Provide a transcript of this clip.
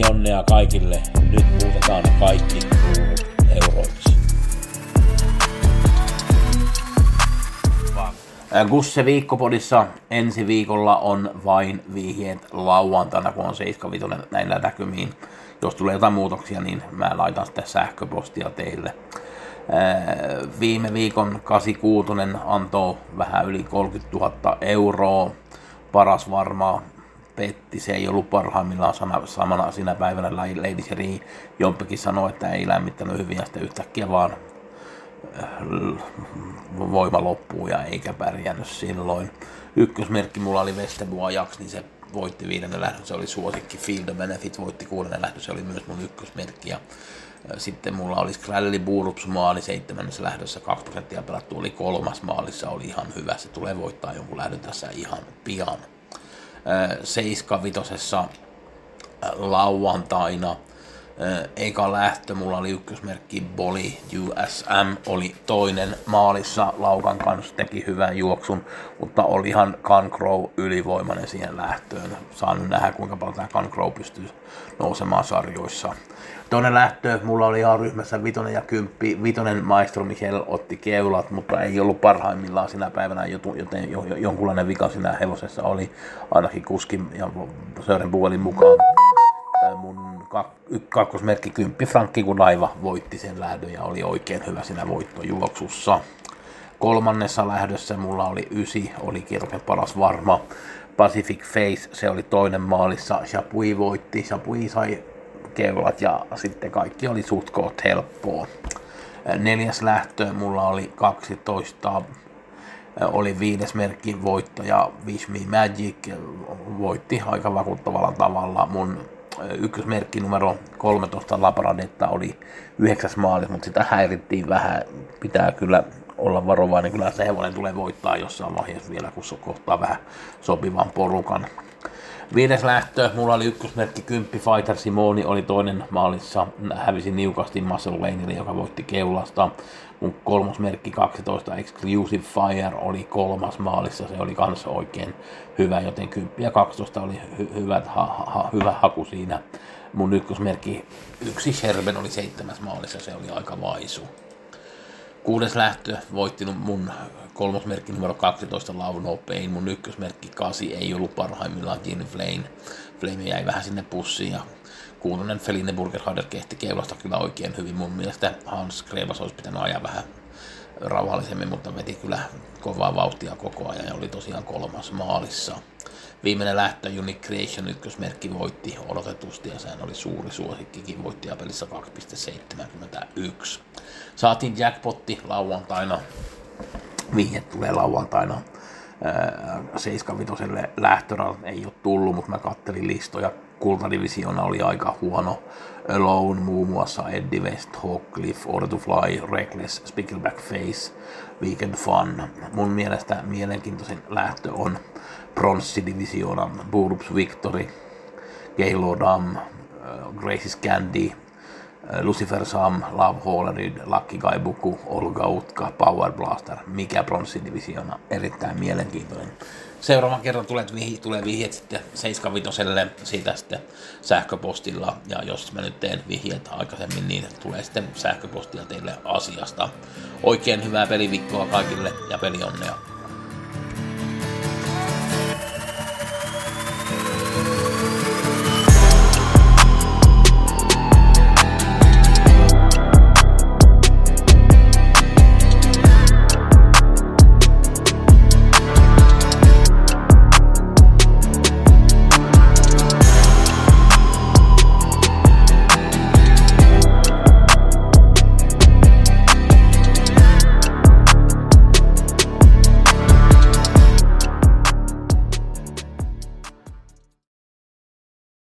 Pelionnea kaikille. Nyt muutetaan kaikki kruunut euroiksi. Gusse viikkopodissa ensi viikolla on vain vihjeet lauantaina, kun on 75 näillä näkymiin. Jos tulee jotain muutoksia, niin mä laitan sitten sähköpostia teille. Viime viikon 86 antoi vähän yli 30 000 euroa. Paras varmaan petti, se ei ollut parhaimmillaan sana, samana siinä päivänä Lady Sherry. Jompikin sanoi, että ei lämmittänyt hyvin ja sitten yhtäkkiä vaan voima loppuu ja eikä pärjännyt silloin. Ykkösmerkki mulla oli Westerbo Ajax, niin se voitti viidennen lähdön, se oli suosikki. Field of Benefit voitti kuudennen lähdön, se oli myös mun ykkösmerkki. Ja sitten mulla oli Skralli Burups maali seitsemännessä lähdössä, 2 prosenttia pelattu, oli kolmas maalissa, oli ihan hyvä. Se tulee voittaa jonkun lähdön tässä ihan pian. Vitosessa lauantaina eka lähtö, mulla oli ykkösmerkki Boli USM, oli toinen maalissa, Laukan kanssa teki hyvän juoksun, mutta oli ihan Cancrow ylivoimainen siihen lähtöön. Saan nyt nähdä, kuinka paljon tämä Cancrow pystyy nousemaan sarjoissa. Toinen lähtö, mulla oli ihan ryhmässä vitonen ja kymppi. Vitonen maestro Michel otti keulat, mutta ei ollut parhaimmillaan sinä päivänä, joten jonkunlainen vika siinä hevosessa oli ainakin kuskin ja Sören Buelin mukaan kakkosmerkki Kymppi Frankki, kun laiva voitti sen lähdön ja oli oikein hyvä siinä voittojuoksussa. Kolmannessa lähdössä mulla oli ysi, oli kierroksen paras varma. Pacific Face, se oli toinen maalissa. Chapui voitti, Chapui sai keulat ja sitten kaikki oli suht koht helppoa. Neljäs lähtö mulla oli 12 oli viides merkki voittaja Wish Me Magic, voitti aika vakuuttavalla tavalla. Mun ykkösmerkki numero 13 Labradetta oli yhdeksäs maali, mutta sitä häirittiin vähän. Pitää kyllä olla varovainen, kyllä se hevonen tulee voittaa jossain vaiheessa vielä, kun se kohtaa vähän sopivan porukan. Viides lähtö, mulla oli ykkösmerkki 10 Fighter Simoni oli toinen maalissa, hävisi niukasti Muscle Laneille, joka voitti keulasta. Mun kolmosmerkki 12 Exclusive Fire oli kolmas maalissa, se oli kanssa oikein hyvä, joten 10 ja 12 oli hy- hyvät, ha- ha- hyvä haku siinä. Mun ykkösmerkki yksi Sherben oli seitsemäs maalissa, se oli aika vaisu. Kuudes lähtö voitti mun kolmosmerkki numero 12 Love No Pain, mun ykkösmerkki 8 ei ollut parhaimmillaan Gin Flame. Flame jäi vähän sinne pussiin ja kuulonen Feline Burgerharder kehti keulasta kyllä oikein hyvin. Mun mielestä Hans Krevas olisi pitänyt ajaa vähän rauhallisemmin, mutta veti kyllä kovaa vauhtia koko ajan ja oli tosiaan kolmas maalissa. Viimeinen lähtö Unique Creation ykkösmerkki voitti odotetusti ja sehän oli suuri suosikkikin voittajapelissä 2,71. Saatiin jackpotti lauantaina, vihje tulee lauantaina 75 lähtörä ei ole tullut, mutta mä kattelin listoja. Kultadivisiona oli aika huono. Alone muun muassa Eddie West, Hawkcliff, Order to Fly, Reckless, Spickleback Face, Weekend Fun. Mun mielestä mielenkiintoisin lähtö on Bronssidivisioona, Burups Victory, Gaylord Dam, Grace's Candy, Lucifer Sam, Love Hollerid, Lucky Guy Buku, Olga Utka, Power Blaster, mikä bronssidivisioona, erittäin mielenkiintoinen. Seuraavan kerran tulee, vihi, tulee vihjeet sitten 75 siitä sitten sähköpostilla, ja jos mä nyt teen vihjeet aikaisemmin, niin tulee sitten sähköpostia teille asiasta. Oikein hyvää peliviikkoa kaikille ja pelionnea!